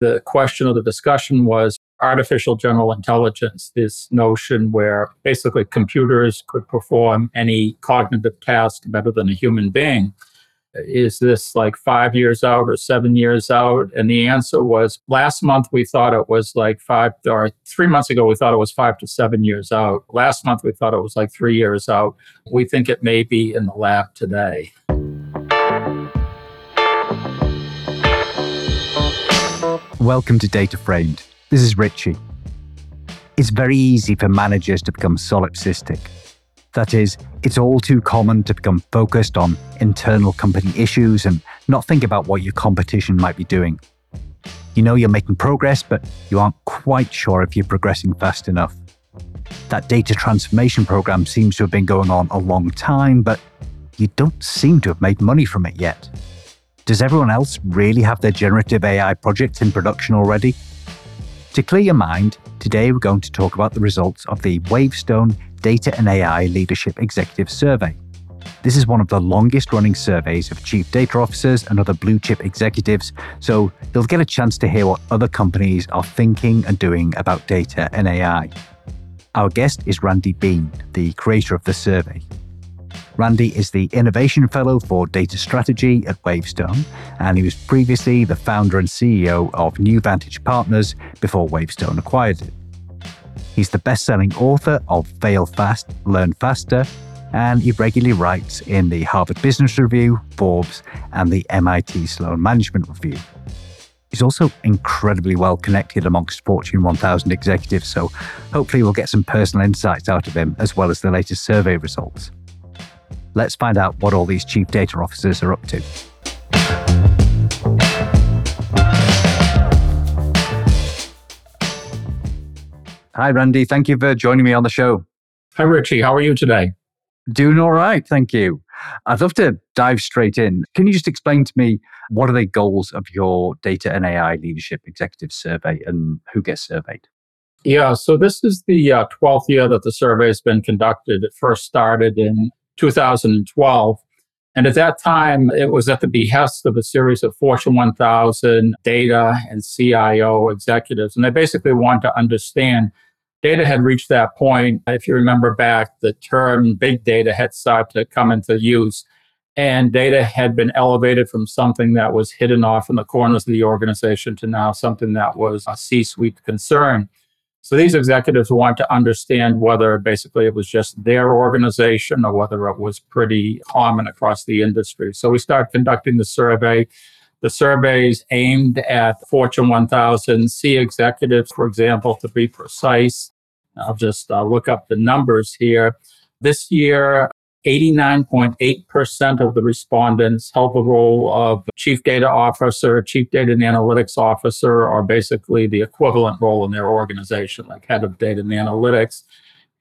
The question of the discussion was artificial general intelligence, this notion where basically computers could perform any cognitive task better than a human being. Is this like five years out or seven years out? And the answer was last month we thought it was like five, or three months ago we thought it was five to seven years out. Last month we thought it was like three years out. We think it may be in the lab today. Welcome to DataFramed. This is Richie. It's very easy for managers to become solipsistic. That is, it's all too common to become focused on internal company issues and not think about what your competition might be doing. You know you're making progress, but you aren't quite sure if you're progressing fast enough. That data transformation program seems to have been going on a long time, but you don't seem to have made money from it yet. Does everyone else really have their generative AI projects in production already? To clear your mind, today we're going to talk about the results of the Wavestone Data and AI Leadership Executive Survey. This is one of the longest running surveys of chief data officers and other blue chip executives, so you'll get a chance to hear what other companies are thinking and doing about data and AI. Our guest is Randy Bean, the creator of the survey. Randy is the Innovation Fellow for Data Strategy at Wavestone, and he was previously the founder and CEO of NewVantage Partners before Wavestone acquired it. He's the best selling author of Fail Fast, Learn Faster, and he regularly writes in the Harvard Business Review, Forbes, and the MIT Sloan Management Review. He's also incredibly well connected amongst Fortune 1000 executives, so hopefully we'll get some personal insights out of him as well as the latest survey results. Let's find out what all these chief data officers are up to. Hi, Randy. Thank you for joining me on the show. Hi, Richie. How are you today? Doing all right. Thank you. I'd love to dive straight in. Can you just explain to me what are the goals of your data and AI leadership executive survey and who gets surveyed? Yeah, so this is the uh, 12th year that the survey has been conducted. It first started in 2012. And at that time, it was at the behest of a series of Fortune 1000 data and CIO executives. And they basically wanted to understand data had reached that point. If you remember back, the term big data had started to come into use. And data had been elevated from something that was hidden off in the corners of the organization to now something that was a C suite concern. So these executives want to understand whether basically it was just their organization or whether it was pretty common across the industry. So we started conducting the survey. The surveys aimed at Fortune 1000 C executives, for example, to be precise. I'll just uh, look up the numbers here. This year, 89.8% of the respondents held the role of chief data officer, chief data and analytics officer, or basically the equivalent role in their organization, like head of data and analytics.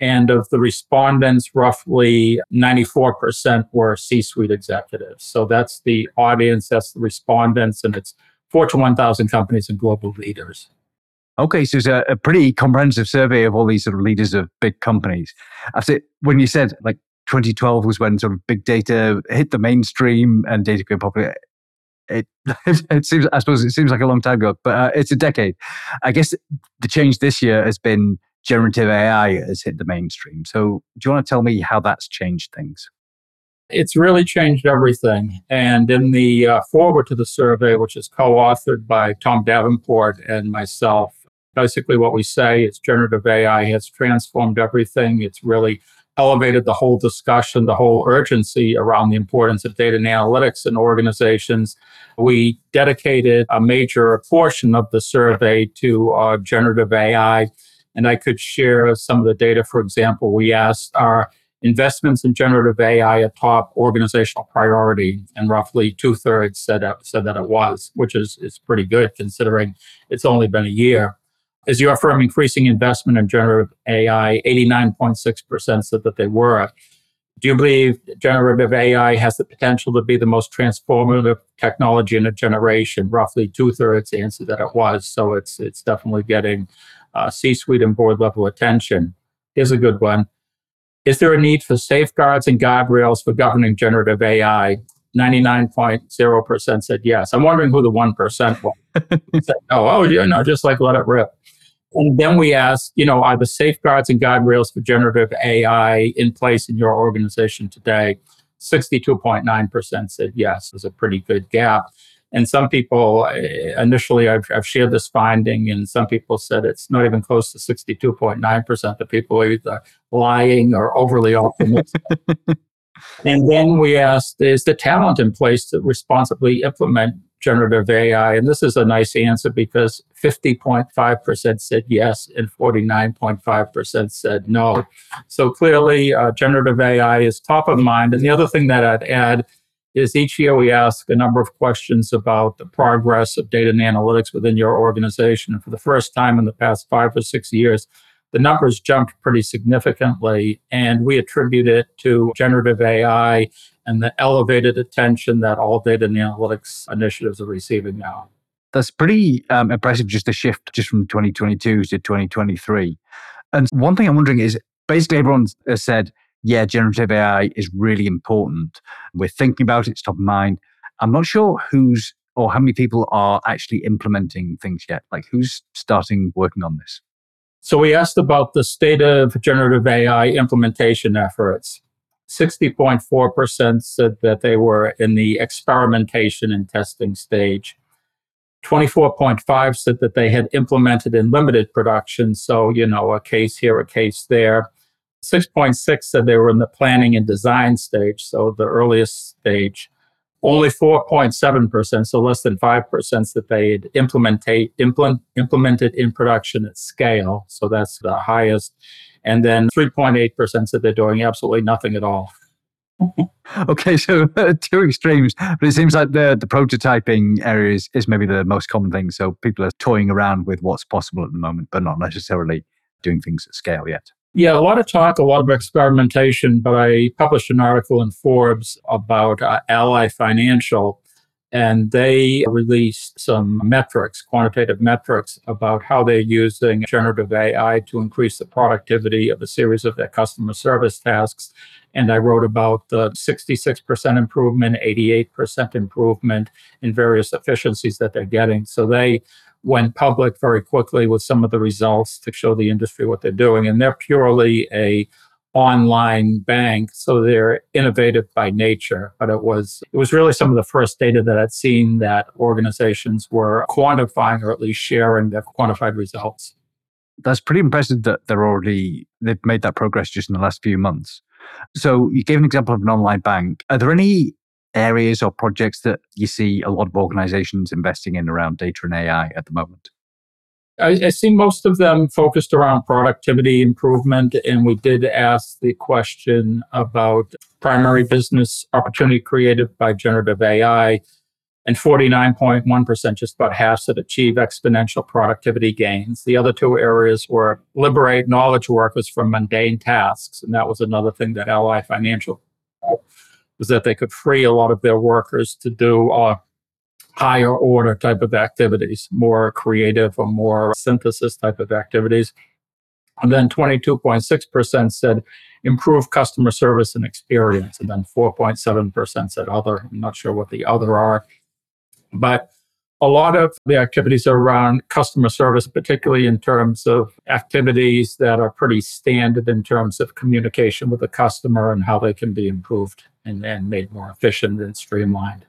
And of the respondents, roughly 94% were C suite executives. So that's the audience, that's the respondents, and it's Fortune 1000 companies and global leaders. Okay, so it's a, a, pretty comprehensive survey of all these sort of leaders of big companies. After when you said like 2012 was when sort of big data hit the mainstream and data became popular. It, it seems, I suppose, it seems like a long time ago, but uh, it's a decade. I guess the change this year has been generative AI has hit the mainstream. So, do you want to tell me how that's changed things? It's really changed everything. And in the uh, foreword to the survey, which is co authored by Tom Davenport and myself, basically what we say is generative AI has transformed everything. It's really elevated the whole discussion, the whole urgency around the importance of data and analytics in organizations. We dedicated a major portion of the survey to uh, generative AI. And I could share some of the data. For example, we asked our investments in generative AI a top organizational priority, and roughly two thirds said, said that it was, which is, is pretty good considering it's only been a year. Is your firm increasing investment in generative AI? 89.6% said that they were. Do you believe generative AI has the potential to be the most transformative technology in a generation? Roughly two thirds answered that it was. So it's it's definitely getting uh, C-suite and board level attention. Here's a good one. Is there a need for safeguards and guardrails for governing generative AI? 99.0% said yes. I'm wondering who the 1% was. said, oh, oh, you know, just like let it rip. And then we asked, you know, are the safeguards and guide rails for generative AI in place in your organization today? 62.9% said yes, there's a pretty good gap. And some people, eh, initially, I've, I've, shared this finding, and some people said it's not even close to 62.9%. The people are either lying or overly optimistic. and then we asked, is the talent in place to responsibly implement generative AI? And this is a nice answer because 50.5% said yes and 49.5% said no. So clearly, uh, generative AI is top of mind. And the other thing that I'd add is each year we ask a number of questions about the progress of data and analytics within your organization. And for the first time in the past five or six years, the numbers jumped pretty significantly, and we attribute it to generative AI and the elevated attention that all data and analytics initiatives are receiving now. That's pretty um, impressive, just the shift just from 2022 to 2023. And one thing I'm wondering is basically everyone has said, yeah, generative AI is really important. We're thinking about it, it's top of mind. I'm not sure who's or how many people are actually implementing things yet. Like who's starting working on this? So we asked about the state of generative AI implementation efforts. 60.4% said that they were in the experimentation and testing stage. 24.5 said that they had implemented in limited production. So, you know, a case here, a case there. 6.6 said they were in the planning and design stage, so the earliest stage. Only 4.7%, so less than 5%, that they had implementate, implement, implemented in production at scale. So that's the highest. And then 3.8% said they're doing absolutely nothing at all. okay, so uh, two extremes, but it seems like the the prototyping area is, is maybe the most common thing. So people are toying around with what's possible at the moment, but not necessarily doing things at scale yet. Yeah, a lot of talk, a lot of experimentation, but I published an article in Forbes about uh, Ally Financial, and they released some metrics, quantitative metrics, about how they're using generative AI to increase the productivity of a series of their customer service tasks. And I wrote about the 66% improvement, 88% improvement in various efficiencies that they're getting. So they went public very quickly with some of the results to show the industry what they're doing. And they're purely a online bank, so they're innovative by nature. But it was it was really some of the first data that I'd seen that organizations were quantifying or at least sharing their quantified results. That's pretty impressive that they're already they've made that progress just in the last few months. So you gave an example of an online bank. Are there any areas or projects that you see a lot of organizations investing in around data and AI at the moment? I, I, see most of them focused around productivity improvement. And we did ask the question about primary business opportunity created by generative AI. And 49.1%, just about half, said achieve exponential productivity gains. The other two areas were liberate knowledge workers from mundane tasks. And that was another thing that Ally Financial was that they could free a lot of their workers to do uh, higher order type of activities, more creative or more synthesis type of activities. And then 22.6% said improve customer service and experience. And then 4.7% said other. I'm not sure what the other are. But a lot of the activities are around customer service, particularly in terms of activities that are pretty standard in terms of communication with the customer and how they can be improved and, and made more efficient and streamlined.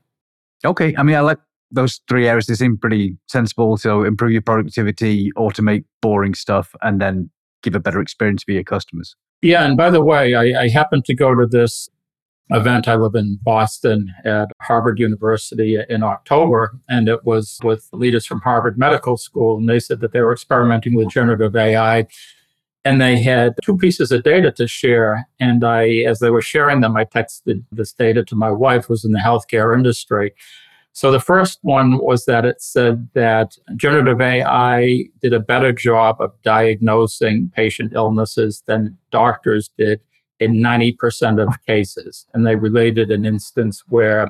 Okay. I mean, I like those three areas. They seem pretty sensible. So improve your productivity, automate boring stuff, and then give a better experience for your customers. Yeah. And by the way, I, I happened to go to this event. I live in Boston at Harvard University in October, and it was with leaders from Harvard Medical School. And they said that they were experimenting with generative AI. And they had two pieces of data to share. And I, as they were sharing them, I texted this data to my wife, who's in the healthcare industry. So the first one was that it said that generative AI did a better job of diagnosing patient illnesses than doctors did in 90% of cases. And they related an instance where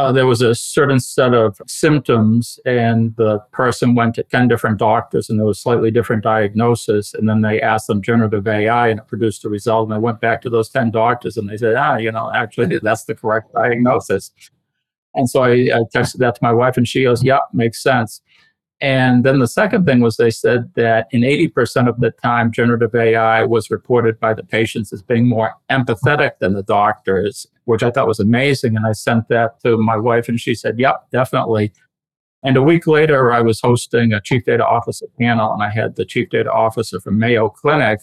uh, there was a certain set of symptoms, and the person went to 10 different doctors, and there was slightly different diagnosis. And then they asked them generative AI, and it produced a result. And they went back to those 10 doctors, and they said, ah, you know, actually, that's the correct diagnosis. And so I, I texted that to my wife, and she goes, Yep, makes sense. And then the second thing was they said that in 80% of the time, generative AI was reported by the patients as being more empathetic than the doctors, which I thought was amazing. And I sent that to my wife, and she said, Yep, definitely. And a week later, I was hosting a chief data officer panel, and I had the chief data officer from Mayo Clinic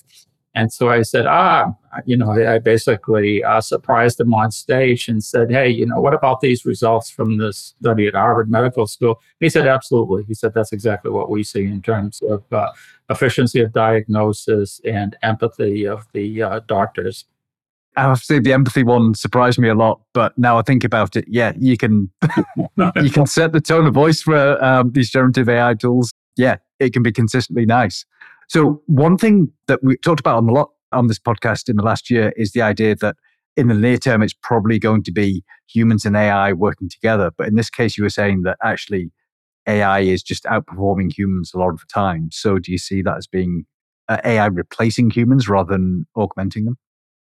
and so I said, ah, you know, I basically uh, surprised him on stage and said, hey, you know, what about these results from this study at Harvard Medical School? He said, absolutely. He said, that's exactly what we see in terms of uh, efficiency of diagnosis and empathy of the uh, doctors. I have to say the empathy one surprised me a lot, but now I think about it, yeah, you can you can set the tone of voice for um, these generative AI tools. Yeah, it can be consistently nice. So one thing that we talked about on a lot on this podcast in the last year is the idea that in the near term, it's probably going to be humans and AI working together. But in this case, you were saying that actually AI is just outperforming humans a lot of the time. So do you see that as being uh, AI replacing humans rather than augmenting them?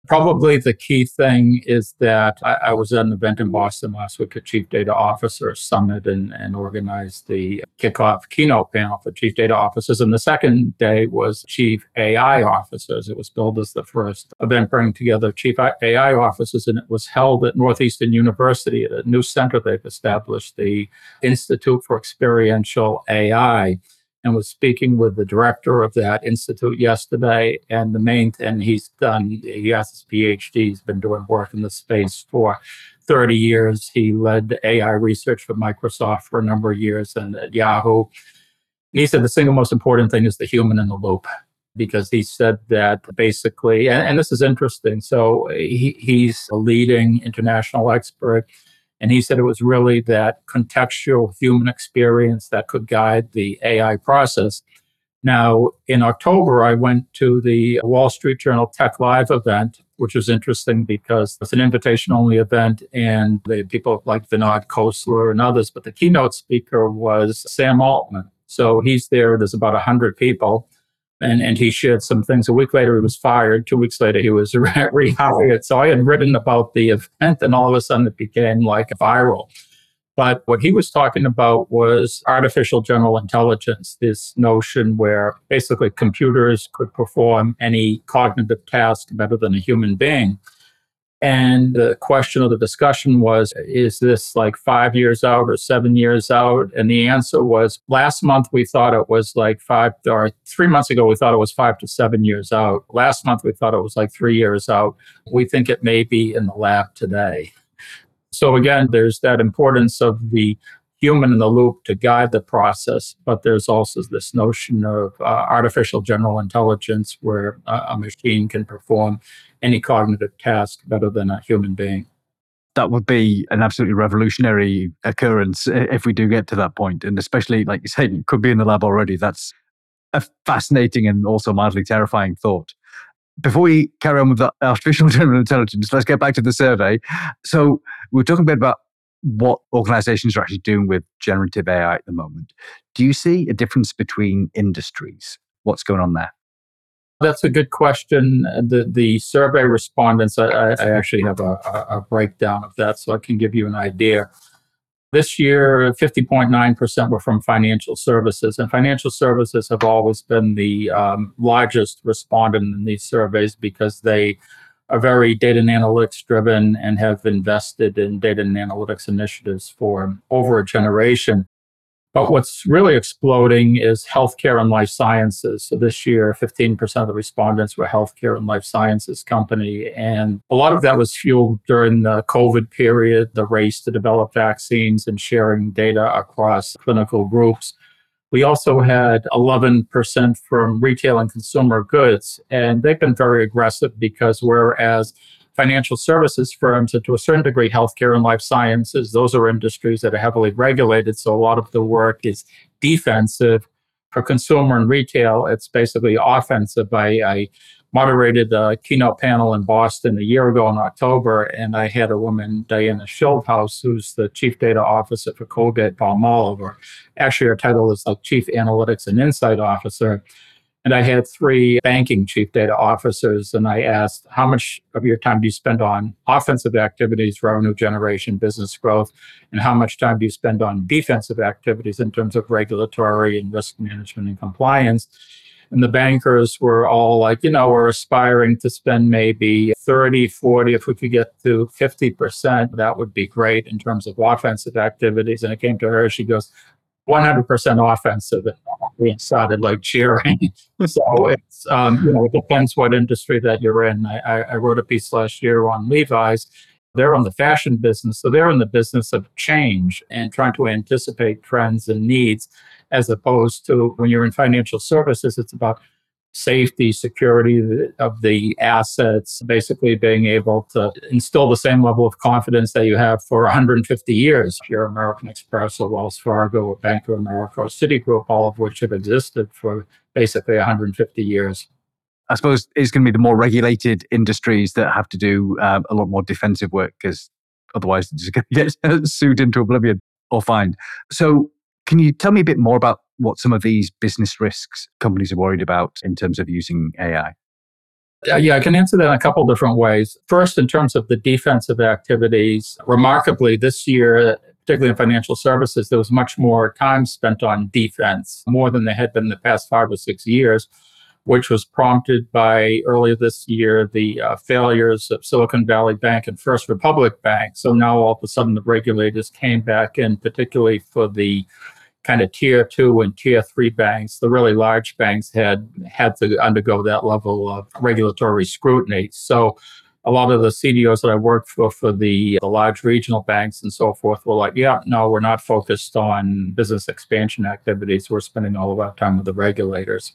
Probably the key thing is that I, I, was at an event in Boston last week, a Chief Data Officer Summit, and, and organized the kickoff keynote panel for Chief Data Officers. And the second day was Chief AI Officers. It was billed as the first event bringing together Chief AI Officers, and it was held at Northeastern University at a new center they've established, the Institute for Experiential AI and was speaking with the director of that institute yesterday. And the main thing he's done, he has his PhD, he's been doing work in the space for 30 years. He led AI research for Microsoft for a number of years and at Yahoo. He said the single most important thing is the human in the loop because he said that basically, and, and this is interesting. So he, he's a leading international expert and he said it was really that contextual human experience that could guide the AI process. Now, in October, I went to the Wall Street Journal Tech Live event, which was interesting because it's an invitation only event and the people like Vinod Khosla and others, but the keynote speaker was Sam Altman. So he's there, there's about 100 people and, and he shared some things. A week later, he was fired. Two weeks later, he was rehired. So I had written about the event, and all of a sudden it became like a viral. But what he was talking about was artificial general intelligence, this notion where basically computers could perform any cognitive task better than a human being. And the question of the discussion was Is this like five years out or seven years out? And the answer was last month we thought it was like five, or three months ago we thought it was five to seven years out. Last month we thought it was like three years out. We think it may be in the lab today. So again, there's that importance of the human in the loop to guide the process, but there's also this notion of uh, artificial general intelligence where a machine can perform any cognitive task better than a human being. That would be an absolutely revolutionary occurrence if we do get to that point. And especially, like you said, could be in the lab already. That's a fascinating and also mildly terrifying thought. Before we carry on with the artificial general intelligence, let's get back to the survey. So, we're talking a bit about what organizations are actually doing with generative AI at the moment. Do you see a difference between industries? What's going on there? That's a good question. The the survey respondents, I, I actually have a, a, breakdown of that, so I can give you an idea. This year, 50.9% were from financial services, and financial services have always been the um, largest respondent in these surveys because they are very data and analytics driven and have invested in data and analytics initiatives for over a generation. But what's really exploding is healthcare and life sciences. So this year, 15% of the respondents were healthcare and life sciences company. And a lot of that was fueled during the COVID period, the race to develop vaccines and sharing data across clinical groups. We also had 11% from retail and consumer goods, and they've been very aggressive because whereas financial services firms and to a certain degree healthcare and life sciences, those are industries that are heavily regulated. So a lot of the work is defensive. For consumer and retail, it's basically offensive. I, I moderated a keynote panel in Boston a year ago in October, and I had a woman, Diana Schildhouse, who's the chief data officer for Colgate Palmolive, or actually her title is like chief analytics and insight officer. And I had three banking chief data officers, and I asked, How much of your time do you spend on offensive activities, revenue generation, business growth? And how much time do you spend on defensive activities in terms of regulatory and risk management and compliance? And the bankers were all like, you know, we're aspiring to spend maybe 30, 40, if we could get to 50%, that would be great in terms of offensive activities. And it came to her, she goes, 100% offensive. And we started like cheering. so it's, um, you know, it depends what industry that you're in. I, I wrote a piece last year on Levi's. They're on the fashion business. So they're in the business of change and trying to anticipate trends and needs, as opposed to when you're in financial services, it's about safety, security of the assets, basically being able to instill the same level of confidence that you have for 150 years. If you're American Express or Wells Fargo or Bank of America or Citigroup, all of which have existed for basically 150 years. I suppose it's going to be the more regulated industries that have to do uh, a lot more defensive work because otherwise they're just going to get sued into oblivion or fined. So, can you tell me a bit more about what some of these business risks companies are worried about in terms of using AI? Yeah, I can answer that in a couple different ways. First, in terms of the defensive activities, remarkably, this year, particularly in financial services, there was much more time spent on defense, more than there had been in the past five or six years, which was prompted by earlier this year the uh, failures of Silicon Valley Bank and First Republic Bank. So now all of a sudden the regulators came back in, particularly for the kind of tier two and tier three banks, the really large banks had had to undergo that level of regulatory scrutiny. So a lot of the CDOs that I worked for for the, the large regional banks and so forth were like, yeah, no, we're not focused on business expansion activities. We're spending all of our time with the regulators.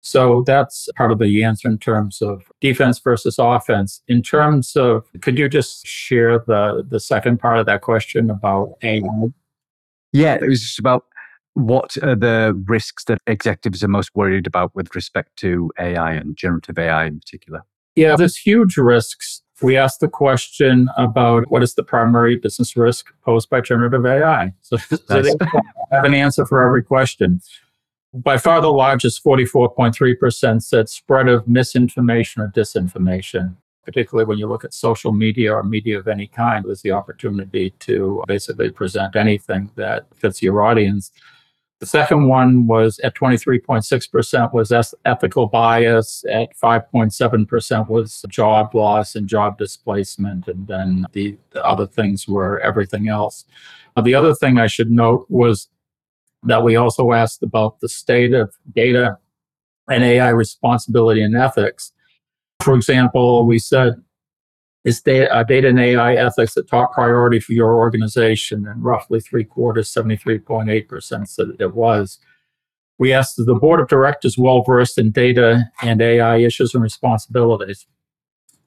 So that's part of the answer in terms of defense versus offense. In terms of, could you just share the the second part of that question about AI? Yeah, it was just about what are the risks that executives are most worried about with respect to AI and generative AI in particular? Yeah, there's huge risks. We asked the question about what is the primary business risk posed by generative AI. So, so they have an answer for every question. By far the largest, 44.3%, said spread of misinformation or disinformation particularly when you look at social media or media of any kind, there's the opportunity to basically present anything that fits your audience. The second one was at 23.6% was ethical bias, at 5.7% was job loss and job displacement, and then the, the other things were everything else. The other thing I should note was that we also asked about the state of data and AI responsibility and ethics. For example, we said, is data, uh, data and AI ethics a top priority for your organization? And roughly three quarters, 73.8% said it was. We asked, is the board of directors well versed in data and AI issues and responsibilities?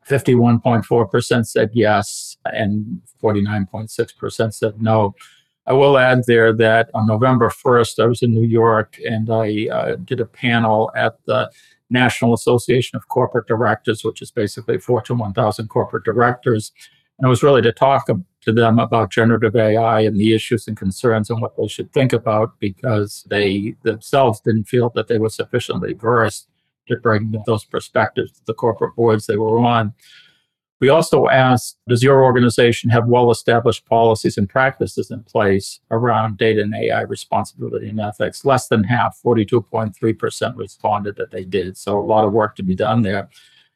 51.4% said yes, and 49.6% said no. I will add there that on November 1st, I was in New York and I uh, did a panel at the National Association of Corporate Directors, which is basically Fortune 1000 corporate directors. And it was really to talk to them about generative AI and the issues and concerns and what they should think about because they themselves didn't feel that they were sufficiently versed to bring those perspectives to the corporate boards they were on. We also asked Does your organization have well established policies and practices in place around data and AI responsibility and ethics? Less than half, 42.3%, responded that they did. So a lot of work to be done there.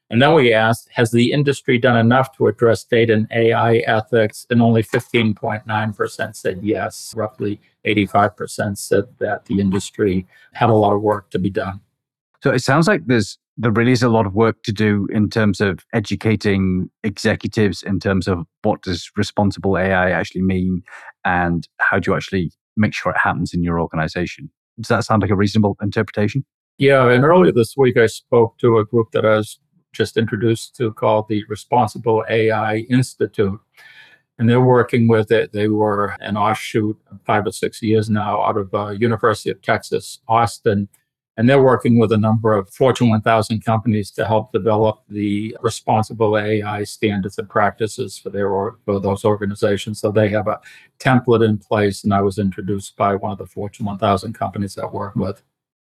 And then we asked Has the industry done enough to address data and AI ethics? And only 15.9% said yes. Roughly 85% said that the industry had a lot of work to be done. So it sounds like there's there really is a lot of work to do in terms of educating executives in terms of what does responsible AI actually mean and how do you actually make sure it happens in your organization. Does that sound like a reasonable interpretation? Yeah, and earlier this week I spoke to a group that I was just introduced to called the Responsible AI Institute. And they're working with it. They were an offshoot five or six years now out of uh, University of Texas, Austin and they're working with a number of Fortune 1000 companies to help develop the responsible AI standards and practices for their or, for those organizations. So they have a template in place, and I was introduced by one of the Fortune 1000 companies that work with.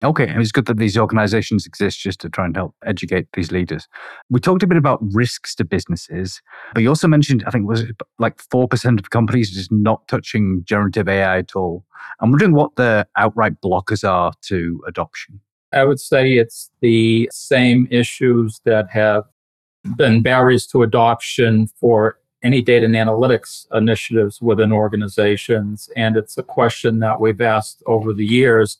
Okay, it's good that these organizations exist just to try and help educate these leaders. We talked a bit about risks to businesses, but you also mentioned, I think, was like 4% of companies just not touching generative AI at all. I'm wondering what the outright blockers are to adoption. I would say it's the same issues that have been barriers to adoption for any data and analytics initiatives within organizations. And it's a question that we've asked over the years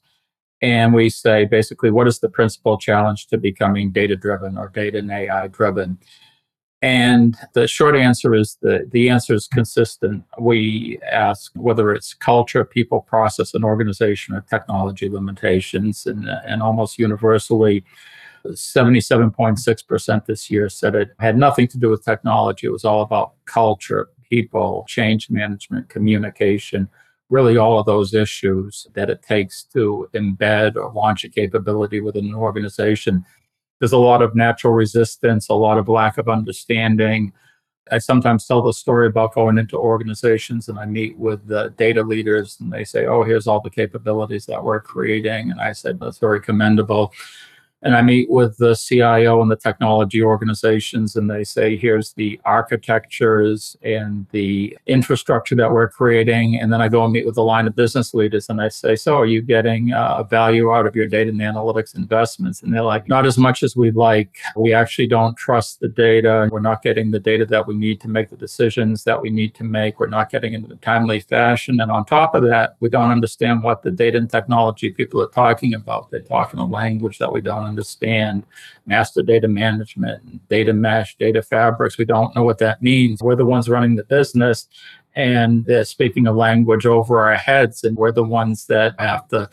and we say basically, what is the principal challenge to becoming data driven or data and AI driven? And the short answer is the, the answer is consistent. We ask whether it's culture, people, process, and organization, or technology limitations. And, and almost universally, 77.6% this year said it had nothing to do with technology. It was all about culture, people, change management, communication, really all of those issues that it takes to embed or launch a capability within an organization. There's a lot of natural resistance, a lot of lack of understanding. I sometimes tell the story about going into organizations and I meet with the data leaders and they say, Oh, here's all the capabilities that we're creating. And I said, That's very commendable and I meet with the CIO and the technology organizations, and they say, here's the architectures and the infrastructure that we're creating. And then I go and meet with the line of business leaders, and I say, so are you getting uh, value out of your data and analytics investments? And they're like, not as much as we'd like. We actually don't trust the data. We're not getting the data that we need to make the decisions that we need to make. We're not getting it in a timely fashion. And on top of that, we don't understand what the data and technology people are talking about. They're talking a language that we don't understand master data management, data mesh, data fabrics. We don't know what that means. We're the ones running the business and they're speaking a language over our heads, and we're the ones that have to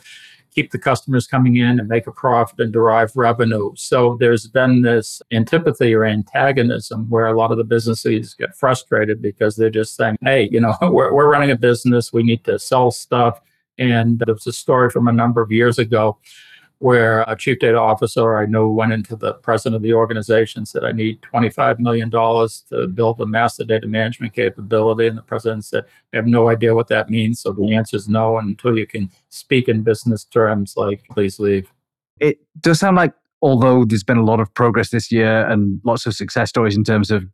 keep the customers coming in and make a profit and derive revenue. So there's been this antipathy or antagonism where a lot of the businesses get frustrated because they're just saying, hey, you know, we're, we're running a business, we need to sell stuff. And there was a story from a number of years ago where a chief data officer I know went into the president of the organization said, I need $25 million to build a master data management capability. And the president said, I have no idea what that means. So the answer is no until you can speak in business terms, like, please leave. It does sound like, although there's been a lot of progress this year and lots of success stories in terms of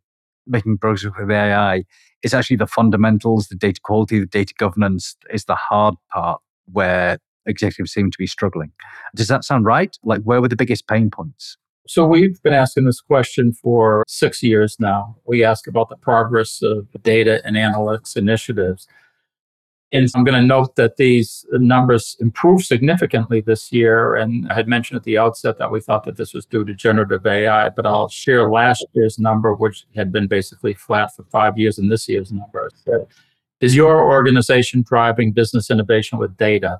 making progress with AI, it's actually the fundamentals, the data quality, the data governance is the hard part where executives seem to be struggling. Does that sound right? Like, where were the biggest pain points? So, we've been asking this question for six years now. We ask about the progress of data and analytics initiatives. And I'm going to note that these numbers improved significantly this year. And I had mentioned at the outset that we thought that this was due to generative AI, but I'll share last year's number, which had been basically flat for five years, and this year's number. Is your organization driving business innovation with data?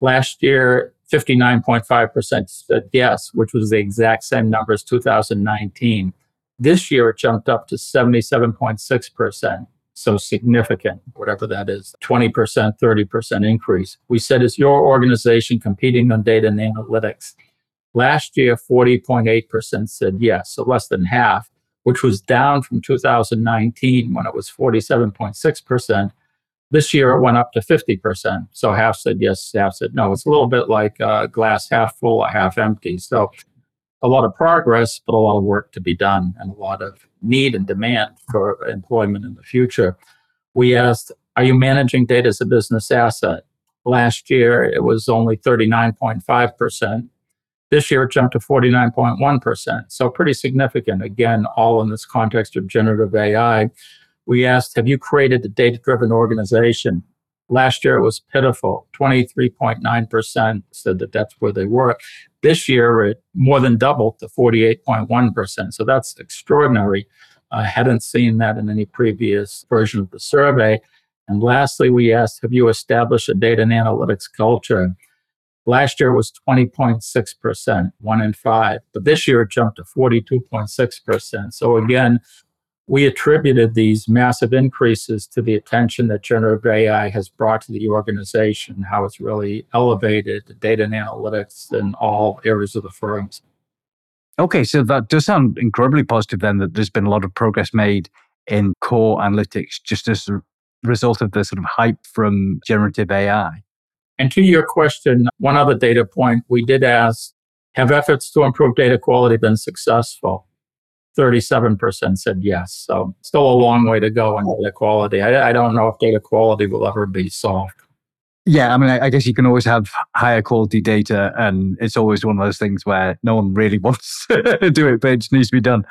Last year, 59.5% said yes, which was the exact same number as 2019. This year, it jumped up to 77.6%. So significant, whatever that is, 20%, 30% increase. We said, is your organization competing on data and analytics? Last year, 40.8% said yes, so less than half, which was down from 2019 when it was 47.6%. This year it went up to 50%. So half said yes, half said no. It's a little bit like uh, glass half full or half empty. So a lot of progress, but a lot of work to be done and a lot of need and demand for employment in the future. We asked, are you managing data as a business asset? Last year it was only 39.5%. This year it jumped to 49.1%. So pretty significant. Again, all in this context of generative AI we asked, Have you created a data driven organization? Last year it was pitiful. 23.9% said that that's where they were. This year it more than doubled to 48.1%. So that's extraordinary. I hadn't seen that in any previous version of the survey. And lastly, we asked, Have you established a data and analytics culture? Last year it was 20.6%, one in five. But this year it jumped to 42.6%. So again, we attributed these massive increases to the attention that generative AI has brought to the organization, how it's really elevated data and analytics in all areas of the firms. Okay, so that does sound incredibly positive then that there's been a lot of progress made in core analytics just as a result of the sort of hype from generative AI. And to your question, one other data point we did ask have efforts to improve data quality been successful? 37% said yes. So still a long way to go on oh. data quality. I, I don't know if data quality will ever be solved. Yeah, I mean, I, I guess you can always have higher quality data, and it's always one of those things where no one really wants to do it, but it just needs to be done.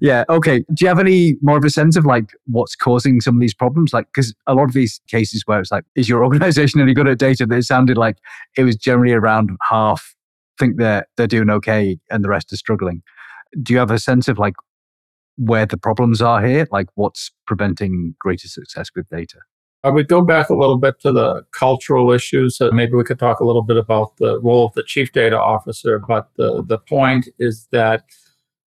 Yeah, okay. Do you have any more of a sense of like what's causing some of these problems? Like, because a lot of these cases where it's like, is your organization any good at data? That it sounded like it was generally around half think they're they're doing okay, and the rest are struggling. Do you have a sense of like where the problems are here? Like, what's preventing greater success with data? I would go back a little bit to the cultural issues. Uh, maybe we could talk a little bit about the role of the chief data officer. But the, the point is that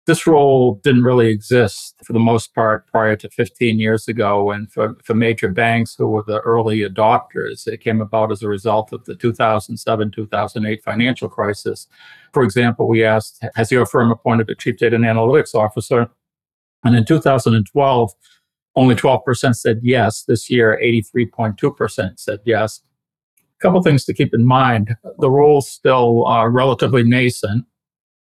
this role didn't really exist for the most part prior to 15 years ago. And for, for major banks who were the early adopters, it came about as a result of the 2007 2008 financial crisis. For example, we asked, Has your firm appointed a chief data and analytics officer? And in 2012, only 12% said yes. This year, 83.2% said yes. A couple things to keep in mind. The role's still uh, relatively nascent.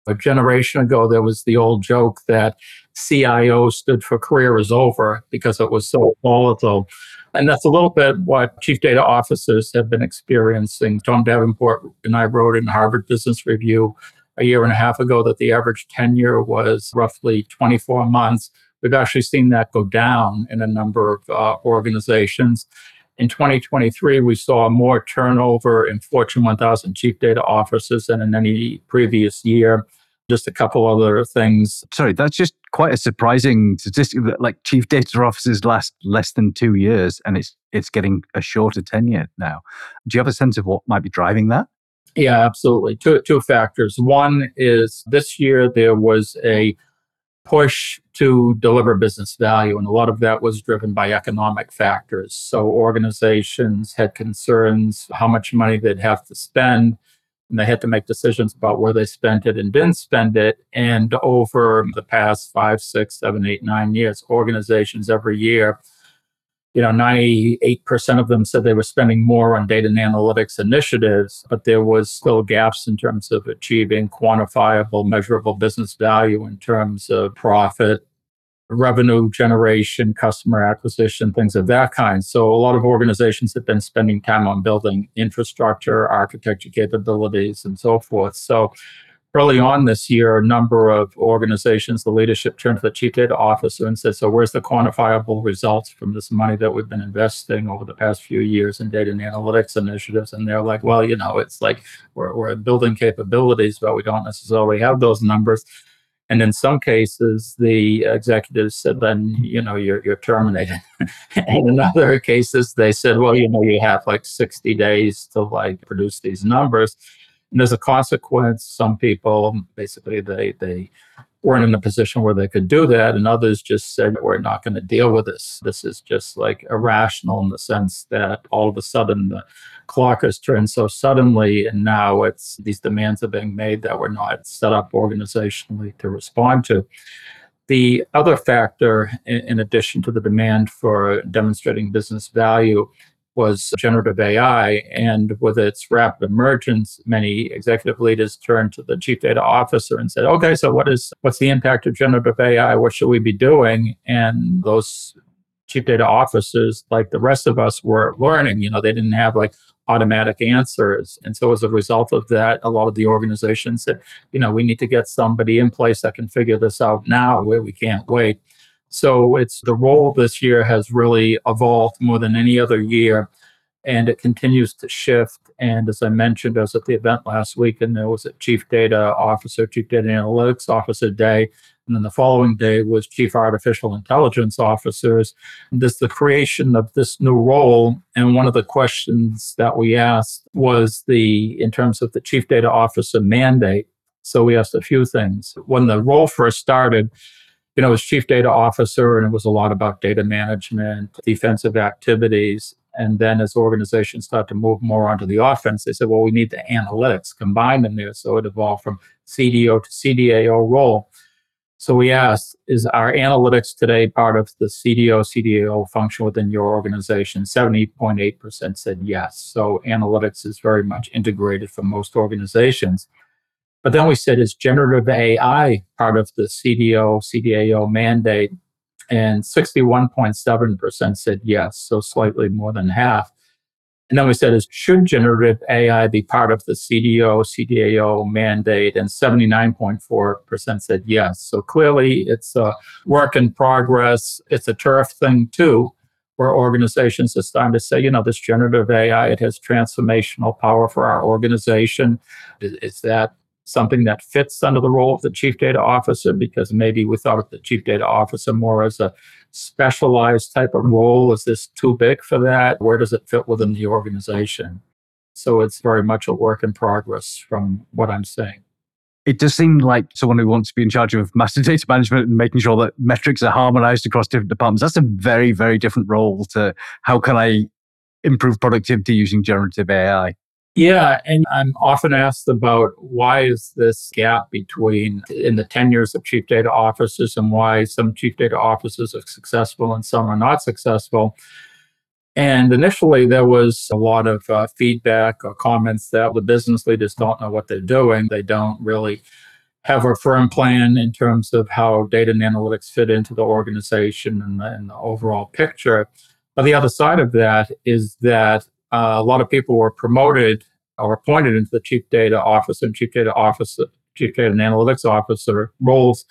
A generation ago, there was the old joke that CIO stood for career is over because it was so volatile. And that's a little bit what chief data officers have been experiencing. Tom Davenport and I wrote in Harvard Business Review a year and a half ago that the average tenure was roughly 24 months We've actually seen that go down in a number of uh, organizations. In 2023, we saw more turnover in Fortune 1000 chief data officers than in any previous year. Just a couple other things. Sorry, that's just quite a surprising statistic that like chief data officers last less than two years and it's it's getting a shorter tenure now. Do you have a sense of what might be driving that? Yeah, absolutely. Two two factors. One is this year there was a push to deliver business value. And a lot of that was driven by economic factors. So organizations had concerns how much money they'd have to spend. And they had to make decisions about where they spent it and didn't spend it. And over the past five, six, seven, eight, nine years, organizations every year you know, 98% of them said they were spending more on data and analytics initiatives, but there was still gaps in terms of achieving quantifiable, measurable business value in terms of profit, revenue generation, customer acquisition, things of that kind. So a lot of organizations have been spending time on building infrastructure, architecture capabilities, and so forth. So early on this year, a number of organizations, the leadership turned to the chief data officer and said, So, where's the quantifiable results from this money that we've been investing over the past few years in data and analytics initiatives? And they're like, Well, you know, it's like we're, we're building capabilities, but we don't necessarily have those numbers. And in some cases, the executives said, then, you know, you're, you're terminated. and in other cases, they said, well, you know, you have like 60 days to like produce these numbers. And as a consequence, some people basically they they weren't in a position where they could do that, and others just said, "We're not going to deal with this. This is just like irrational in the sense that all of a sudden the clock has turned so suddenly, and now it's these demands are being made that we're not set up organizationally to respond to." The other factor, in addition to the demand for demonstrating business value, was generative AI. And with its rapid emergence, many executive leaders turned to the chief data officer and said, okay, so what is what's the impact of generative AI? What should we be doing? And those chief data officers, like the rest of us, were learning. You know, they didn't have like automatic answers. And so as a result of that, a lot of the organizations said, you know, we need to get somebody in place that can figure this out now where we can't wait. So it's the role this year has really evolved more than any other year and it continues to shift. And as I mentioned, I was at the event last week and there was a chief data officer, chief data analytics officer day. And then the following day was chief artificial intelligence officers. This the creation of this new role. And one of the questions that we asked was the in terms of the chief data officer mandate. So we asked a few things. When the role first started, you know, as chief data officer, and it was a lot about data management, defensive activities. And then as organizations start to move more onto the offense, they said, well, we need the analytics combined in there. So it evolved from CDO to CDAO role. So we asked, is our analytics today part of the CDO, CDAO function within your organization? 70.8% said yes. So analytics is very much integrated for most organizations. But then we said, is generative AI part of the CDO, CDAO mandate? And 61.7% said yes, so slightly more than half. And then we said, is should generative AI be part of the CDO, CDAO mandate? And 79.4% said yes. So clearly it's a work in progress. It's a turf thing too, where organizations are starting to say, you know, this generative AI, it has transformational power for our organization. Is, is that something that fits under the role of the chief data officer because maybe we thought of the chief data officer more as a specialized type of role. Is this too big for that? Where does it fit within the organization? So it's very much a work in progress from what I'm saying. It does seem like someone who wants to be in charge of master data management and making sure that metrics are harmonized across different departments. That's a very, very different role to how can I improve productivity using generative AI? Yeah, and I'm often asked about why is this gap between in the tenures of chief data officers and why some chief data officers are successful and some are not successful. And initially, there was a lot of uh, feedback or comments that the business leaders don't know what they're doing. They don't really have a firm plan in terms of how data and analytics fit into the organization and the, and the overall picture. But the other side of that is that uh, a lot of people were promoted or appointed into the chief data officer and chief data officer, chief data and analytics officer roles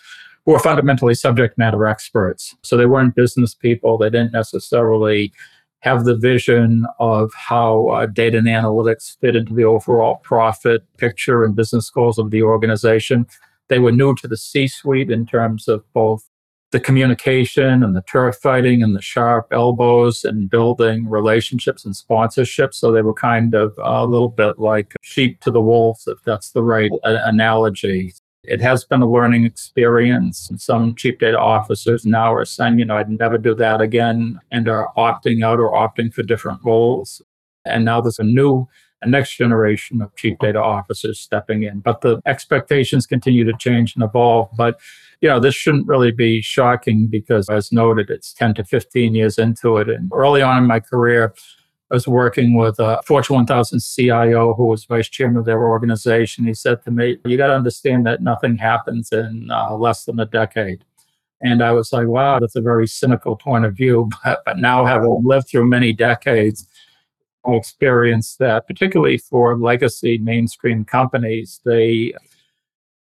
who were fundamentally subject matter experts. So they weren't business people. They didn't necessarily have the vision of how uh, data and analytics fit into the overall profit picture and business goals of the organization. They were new to the C suite in terms of both the communication and the turf fighting and the sharp elbows and building relationships and sponsorships. So they were kind of a little bit like sheep to the wolves, if that's the right analogy. It has been a learning experience. And some chief data officers now are saying, you know, I'd never do that again and are opting out or opting for different roles. And now there's a new a next generation of chief data officers stepping in. But the expectations continue to change and evolve. But you know, this shouldn't really be shocking because, as noted, it's 10 to 15 years into it. And early on in my career, I was working with a Fortune 1000 CIO who was vice chairman of their organization. He said to me, You got to understand that nothing happens in uh, less than a decade. And I was like, wow, that's a very cynical point of view. But, but now, having lived through many decades, I experienced that, particularly for legacy mainstream companies, they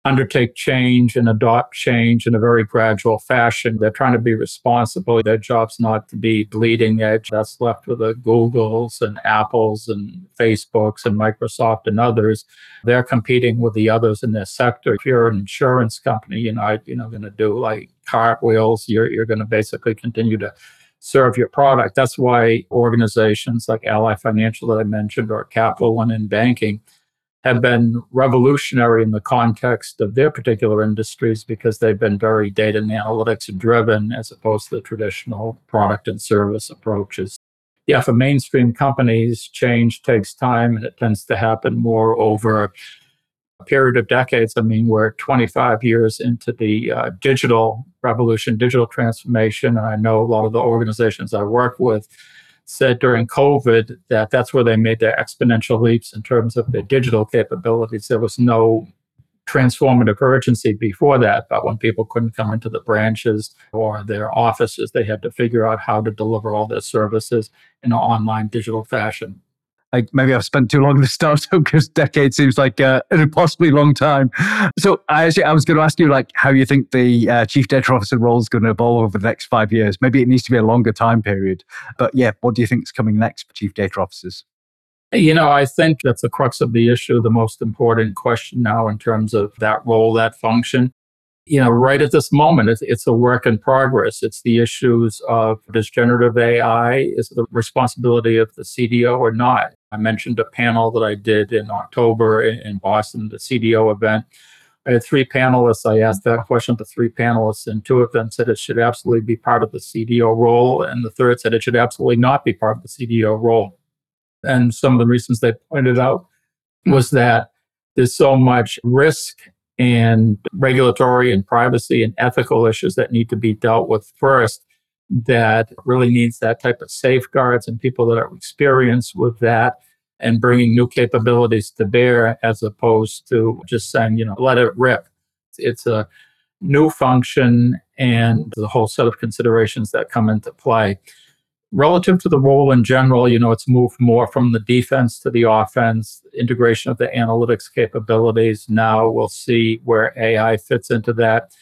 undertake change and adopt change in a very gradual fashion. They're trying to be responsible. Their job's not to be bleeding edge. That's left with the Googles and Apples and Facebooks and Microsoft and others. They're competing with the others in their sector. If you're an insurance company, you're not, you know, going to do like cartwheels. You're, you're going to basically continue to serve your product. That's why organizations like Ally Financial that I mentioned or Capital One in banking have been revolutionary in the context of their particular industries because they've been very data and analytics driven as opposed to the traditional product and service approaches. Yeah, for mainstream companies, change takes time and it tends to happen more over period of decades. I mean, we're 25 years into the uh, digital revolution, digital transformation. And I know a lot of the organizations I work with said during COVID that that's where they made their exponential leaps in terms of their digital capabilities. There was no transformative urgency before that, but when people couldn't come into the branches or their offices, they had to figure out how to deliver all their services in an online digital fashion like maybe I've spent too long in the startup because decade seems like uh, an impossibly long time. So I actually I was going to ask you like how you think the uh, chief data officer role is going to evolve over the next five years. Maybe it needs to be a longer time period, but yeah, what do you think is coming next for chief data officers? You know, I think that's the crux of the issue, the most important question now in terms of that role, that function you know, right at this moment, it's, it's a work in progress. It's the issues of does generative AI is the responsibility of the CDO or not? I mentioned a panel that I did in October in Boston, the CDO event. I had three panelists. I asked that question to three panelists, and two of them said it should absolutely be part of the CDO role, and the third said it should absolutely not be part of the CDO role. And some of the reasons they pointed out was that there's so much risk and regulatory and privacy and ethical issues that need to be dealt with first that really needs that type of safeguards and people that are experienced with that and bringing new capabilities to bear as opposed to just saying, you know, let it rip. It's a new function and the whole set of considerations that come into play. Relative to the role in general, you know, it's moved more from the defense to the offense, integration of the analytics capabilities. Now we'll see where AI fits into that.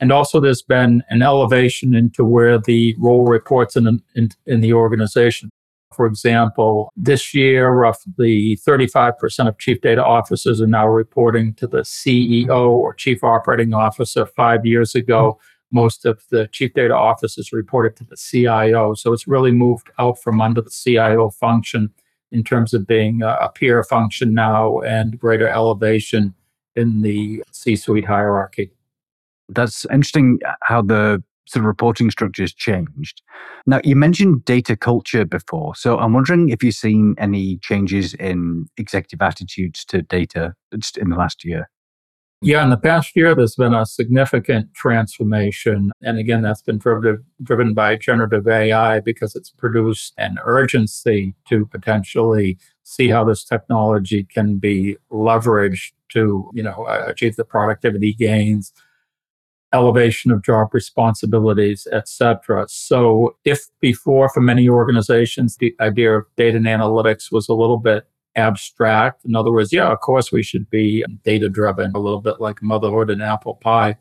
And also, there's been an elevation into where the role reports in, in, in the organization. For example, this year, roughly 35% of chief data officers are now reporting to the CEO or chief operating officer. Five years ago, most of the chief data officers reported to the CIO. So it's really moved out from under the CIO function in terms of being a, peer function now and greater elevation in the C suite hierarchy. That's interesting uh, how the sort of reporting structure has changed. Now, you mentioned data culture before. So I'm wondering if you've seen any changes in executive attitudes to data in the last year. Yeah, in the past year, there's been a significant transformation. And again, that's been driven, driven by generative AI because it's produced an urgency to potentially see how this technology can be leveraged to, you know, uh, achieve the productivity gains, elevation of job responsibilities, etc. So if before for many organizations the idea of data and analytics was a little bit abstract. In other words, yeah, of course we should be data driven, a little bit like motherhood and apple pie.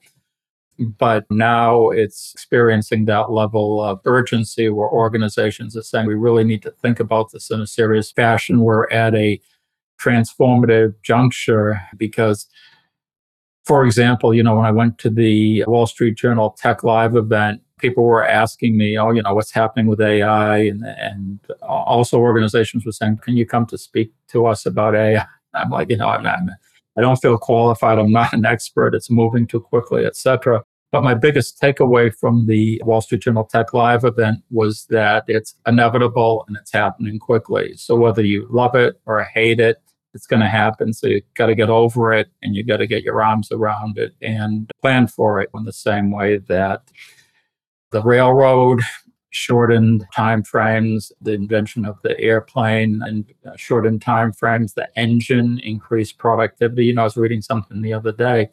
But now it's experiencing that level of urgency where organizations are saying we really need to think about this in a serious fashion. We're at a transformative juncture because for example, you know, when I went to the Wall Street Journal Tech Live event, people were asking me, oh, you know, what's happening with AI? And, and also organizations were saying, can you come to speak to us about AI? I'm like, you know, I'm I don't feel qualified. I'm not an expert. It's moving too quickly, etc. But my biggest takeaway from the Wall Street Journal Tech Live event was that it's inevitable and it's happening quickly. So whether you love it or hate it, it's going to happen. So you got to get over it and you got to get your arms around it and plan for it in the same way that the railroad shortened time frames, the invention of the airplane and uh, shortened time frames, the engine increased productivity. You know, I was reading something the other day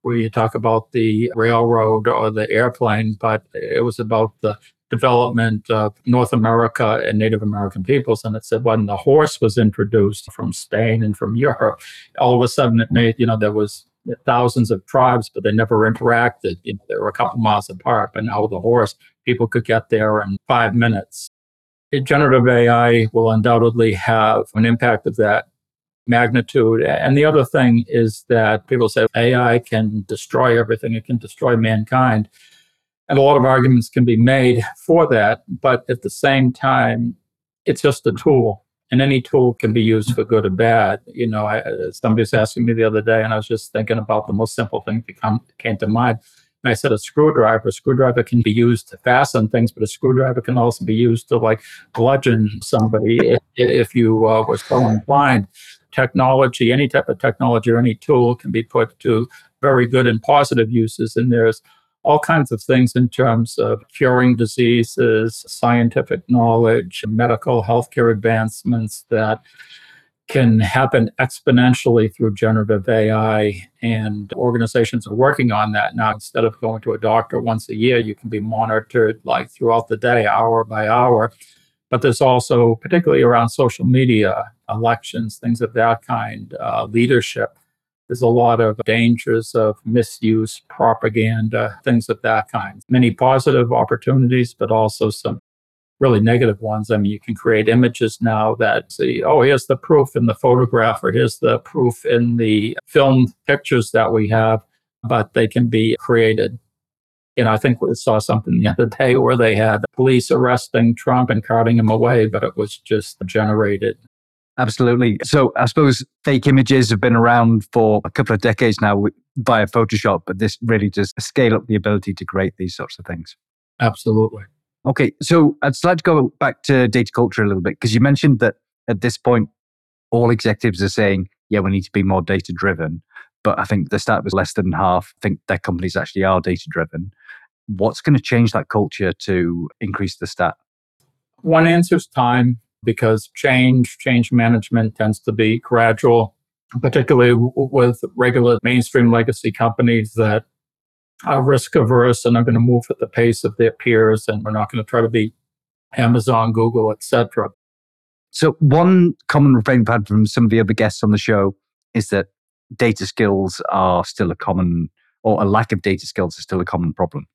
where you talk about the railroad or the airplane, but it was about the development of North America and Native American peoples. And it said when the horse was introduced from Spain and from Europe, all of a sudden it made, you know, there was thousands of tribes, but they never interacted. You know, they were a couple miles apart. But now with the horse, people could get there in five minutes. Generative AI will undoubtedly have an impact of that magnitude. And the other thing is that people say AI can destroy everything, it can destroy mankind. And a lot of arguments can be made for that. But at the same time, it's just a tool and any tool can be used for good or bad. You know, I, somebody was asking me the other day, and I was just thinking about the most simple thing that come, came to mind. And I said, a screwdriver. A screwdriver can be used to fasten things, but a screwdriver can also be used to like bludgeon somebody if, if you uh, were so inclined. Technology, any type of technology or any tool can be put to very good and positive uses. And there's all kinds of things in terms of curing diseases, scientific knowledge, medical healthcare advancements that can happen exponentially through generative AI. And organizations are working on that now. Instead of going to a doctor once a year, you can be monitored like throughout the day, hour by hour. But there's also, particularly around social media, elections, things of that kind, uh, leadership there's a lot of dangers of misuse, propaganda, things of that kind. Many positive opportunities, but also some really negative ones. I mean, you can create images now that say, oh, here's the proof in the photograph, or here's the proof in the filmed pictures that we have, but they can be created. You know, I think we saw something the other day where they had police arresting Trump and carting him away, but it was just generated. Absolutely. So I suppose fake images have been around for a couple of decades now via Photoshop, but this really does scale up the ability to create these sorts of things. Absolutely. Okay. So I'd like to go back to data culture a little bit because you mentioned that at this point, all executives are saying, yeah, we need to be more data driven. but I think the stat was less than half I think their companies actually are data driven. What's going to change that culture to increase the stat? One answer is time because change, change management tends to be gradual, particularly with regular mainstream legacy companies that are risk averse and are going to move at the pace of their peers and we're not going to try to be Amazon, Google, etc. So one common refrain we've had from some of the other guests on the show is that data skills are still a common, or a lack of data skills is still a common problem.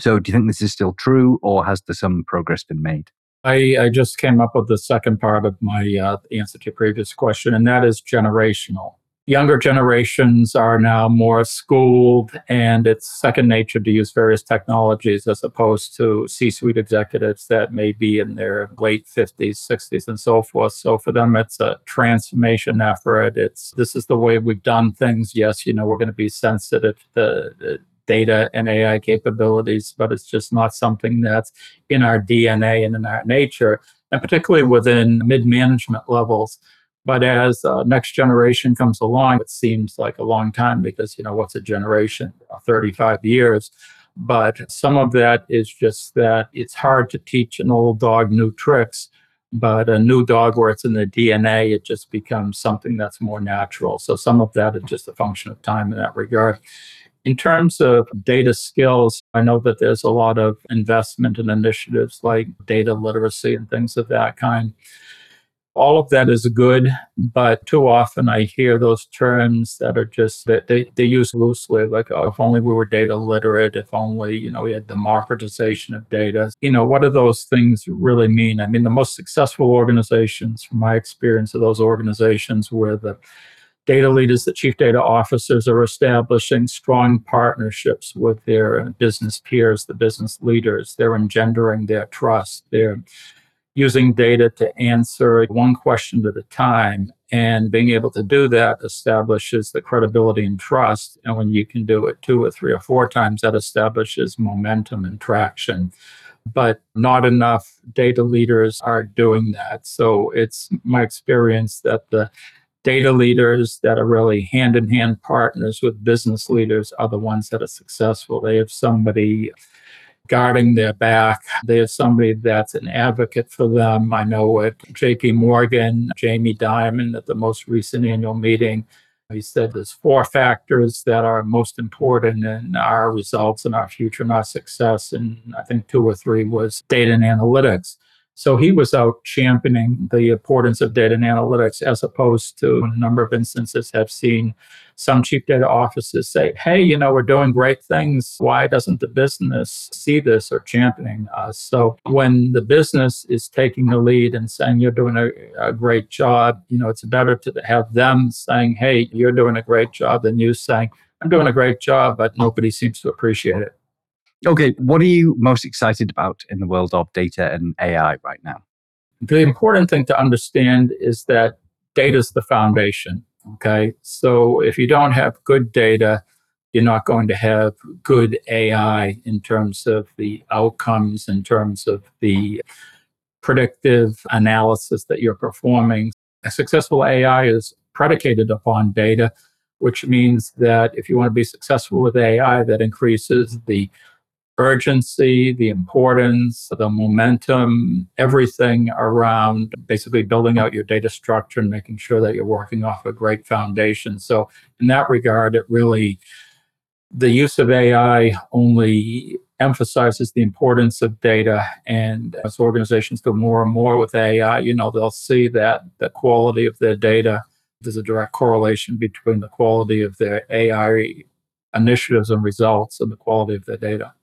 So do you think this is still true, or has there some progress been made? I, I just came up with the second part of my uh, answer to your previous question, and that is generational younger generations are now more schooled and it's second nature to use various technologies as opposed to C-suite executives that may be in their late 50s, 60s and so forth. So for them it's a transformation effort. It's this is the way we've done things. Yes, you know, we're going to be sensitive to the data and AI capabilities, but it's just not something that's in our DNA and in our nature. And particularly within mid management levels, but as uh, next generation comes along, it seems like a long time because, you know, what's a generation? 35 years. But some of that is just that it's hard to teach an old dog new tricks. But a new dog where it's in the DNA, it just becomes something that's more natural. So some of that is just a function of time in that regard. In terms of data skills, I know that there's a lot of investment in initiatives like data literacy and things of that kind all of that is good, but too often I hear those terms that are just that they, they use loosely, like, oh, if only we were data literate, if only, you know, we had democratization of data. You know, what do those things really mean? I mean, the most successful organizations, from my experience of those organizations, where the data leaders, the chief data officers are establishing strong partnerships with their business peers, the business leaders. They're engendering their trust. They're using data to answer one question at a time. And being able to do that establishes the credibility and trust. And when you can do it two or three or four times, that establishes momentum and traction. But not enough data leaders are doing that. So it's my experience that the data leaders that are really hand in hand partners with business leaders are the ones that are successful. They have somebody guarding their back. They have somebody that's an advocate for them. I know at JP Morgan, Jamie Dimon at the most recent annual meeting, he said there's four factors that are most important in our results and our future and our success. And I think two or three was data and analytics. So he was out championing the importance of data and analytics as opposed to a number of instances have seen some chief data offices say, hey, you know, we're doing great things. Why doesn't the business see this or championing us? So when the business is taking the lead and saying you're doing a, a great job, you know, it's better to have them saying, hey, you're doing a great job than you saying, I'm doing a great job, but nobody seems to appreciate it. Okay, what are you most excited about in the world of data and AI right now? The important thing to understand is that data is the foundation. Okay, so if you don't have good data, you're not going to have good AI in terms of the outcomes, in terms of the predictive analysis that you're performing. A successful AI is predicated upon data, which means that if you want to be successful with AI, that increases the urgency, the importance, the momentum, everything around basically building out your data structure and making sure that you're working off a great foundation. So, in that regard, it really, the use of AI only emphasizes the importance of data. And as organizations do more and more with AI, you know, they'll see that the quality of their data, there's a direct correlation between the quality of their AI initiatives and results and the quality of their data.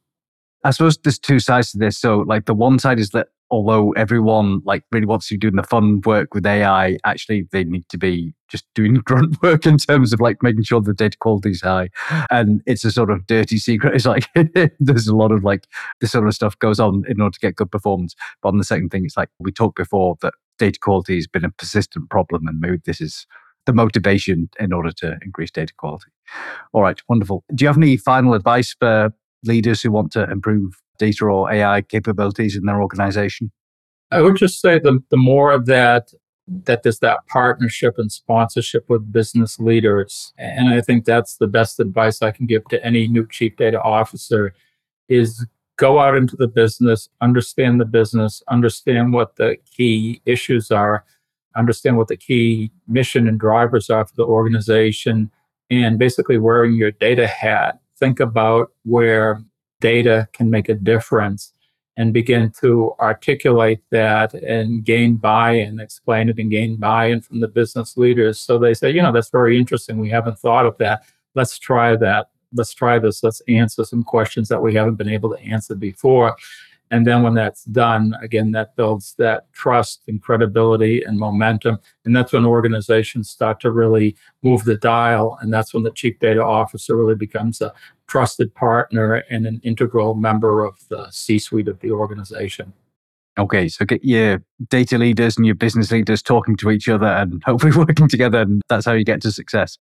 I suppose there's two sides to this. So, like, the one side is that although everyone like really wants to be doing the fun work with AI, actually they need to be just doing grunt work in terms of like making sure the data quality is high. And it's a sort of dirty secret. It's like there's a lot of like this sort of stuff goes on in order to get good performance. But on the second thing, it's like we talked before that data quality has been a persistent problem, and maybe this is the motivation in order to increase data quality. All right, wonderful. Do you have any final advice for leaders who want to improve data or AI capabilities in their organization? I would just say the, the more of that that there's that partnership and sponsorship with business leaders. And I think that's the best advice I can give to any new chief data officer is go out into the business, understand the business, understand what the key issues are, understand what the key mission and drivers are for the organization, and basically wearing your data hat. Think about where data can make a difference and begin to articulate that and gain buy-in, explain it and gain buy-in from the business leaders. So they say, you know, that's very interesting. We haven't thought of that. Let's try that. Let's try this. Let's answer some questions that we haven't been able to answer before. And then when that's done, again, that builds that trust and credibility and momentum. And that's when organizations start to really move the dial. And that's when the chief data officer really becomes a trusted partner and an integral member of the C suite of the organization. Okay, so get your data leaders and your business leaders talking to each other and hopefully working together. And that's how you get to success.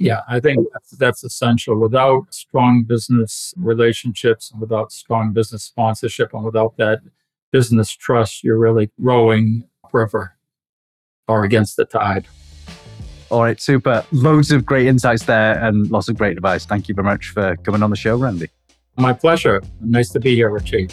Yeah, I think that's, that's essential. Without strong business relationships, and without strong business sponsorship, and without that business trust, you're really rowing river or against the tide. All right, super. Loads of great insights there and lots of great advice. Thank you very much for coming on the show, Randy. My pleasure. Nice to be here, Richie.